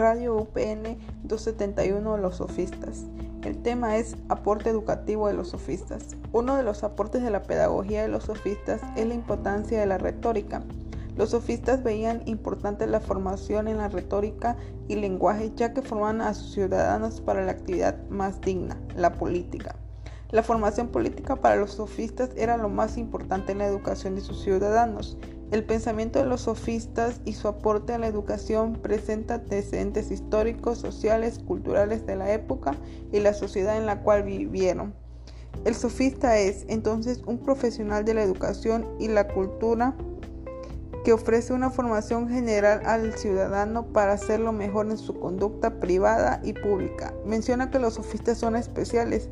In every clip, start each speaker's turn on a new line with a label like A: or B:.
A: Radio UPN 271 Los sofistas. El tema es aporte educativo de los sofistas. Uno de los aportes de la pedagogía de los sofistas es la importancia de la retórica. Los sofistas veían importante la formación en la retórica y lenguaje ya que formaban a sus ciudadanos para la actividad más digna, la política. La formación política para los sofistas era lo más importante en la educación de sus ciudadanos. El pensamiento de los sofistas y su aporte a la educación presenta antecedentes históricos, sociales, culturales de la época y la sociedad en la cual vivieron. El sofista es entonces un profesional de la educación y la cultura que ofrece una formación general al ciudadano para hacerlo mejor en su conducta privada y pública. Menciona que los sofistas son especiales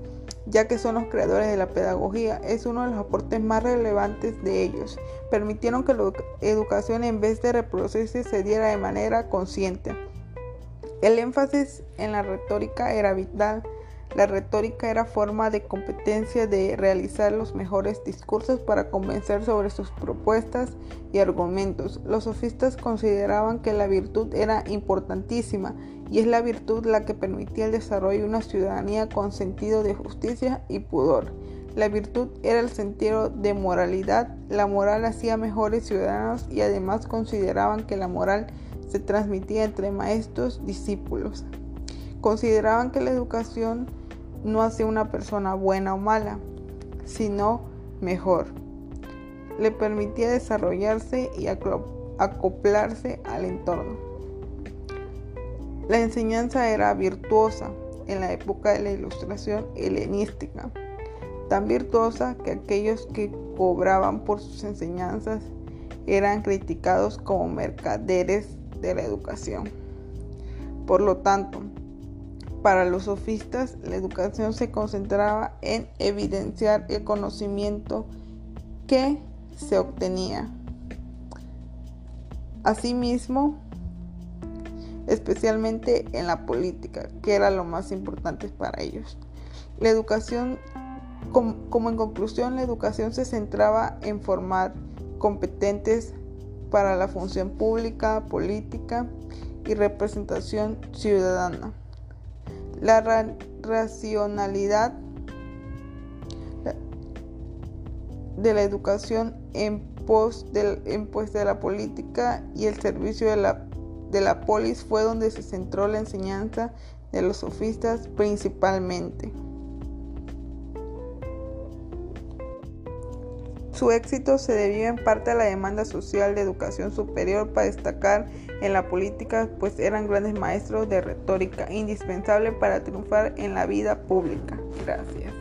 A: ya que son los creadores de la pedagogía, es uno de los aportes más relevantes de ellos. Permitieron que la educación en vez de reproducirse se diera de manera consciente. El énfasis en la retórica era vital. La retórica era forma de competencia de realizar los mejores discursos para convencer sobre sus propuestas y argumentos. Los sofistas consideraban que la virtud era importantísima y es la virtud la que permitía el desarrollo de una ciudadanía con sentido de justicia y pudor. La virtud era el sentido de moralidad, la moral hacía mejores ciudadanos y además consideraban que la moral se transmitía entre maestros discípulos. Consideraban que la educación no hace una persona buena o mala, sino mejor. Le permitía desarrollarse y acoplarse al entorno. La enseñanza era virtuosa en la época de la ilustración helenística, tan virtuosa que aquellos que cobraban por sus enseñanzas eran criticados como mercaderes de la educación. Por lo tanto, para los sofistas, la educación se concentraba en evidenciar el conocimiento que se obtenía. Asimismo, especialmente en la política, que era lo más importante para ellos. La educación, como, en conclusión, la educación se centraba en formar competentes para la función pública, política y representación ciudadana. La racionalidad de la educación en pos, de la política y el servicio de la de la polis fue donde se centró la enseñanza de los sofistas principalmente. Su éxito se debió en parte a la demanda social de educación superior para destacar en la política, pues eran grandes maestros de retórica, indispensable para triunfar en la vida pública. Gracias.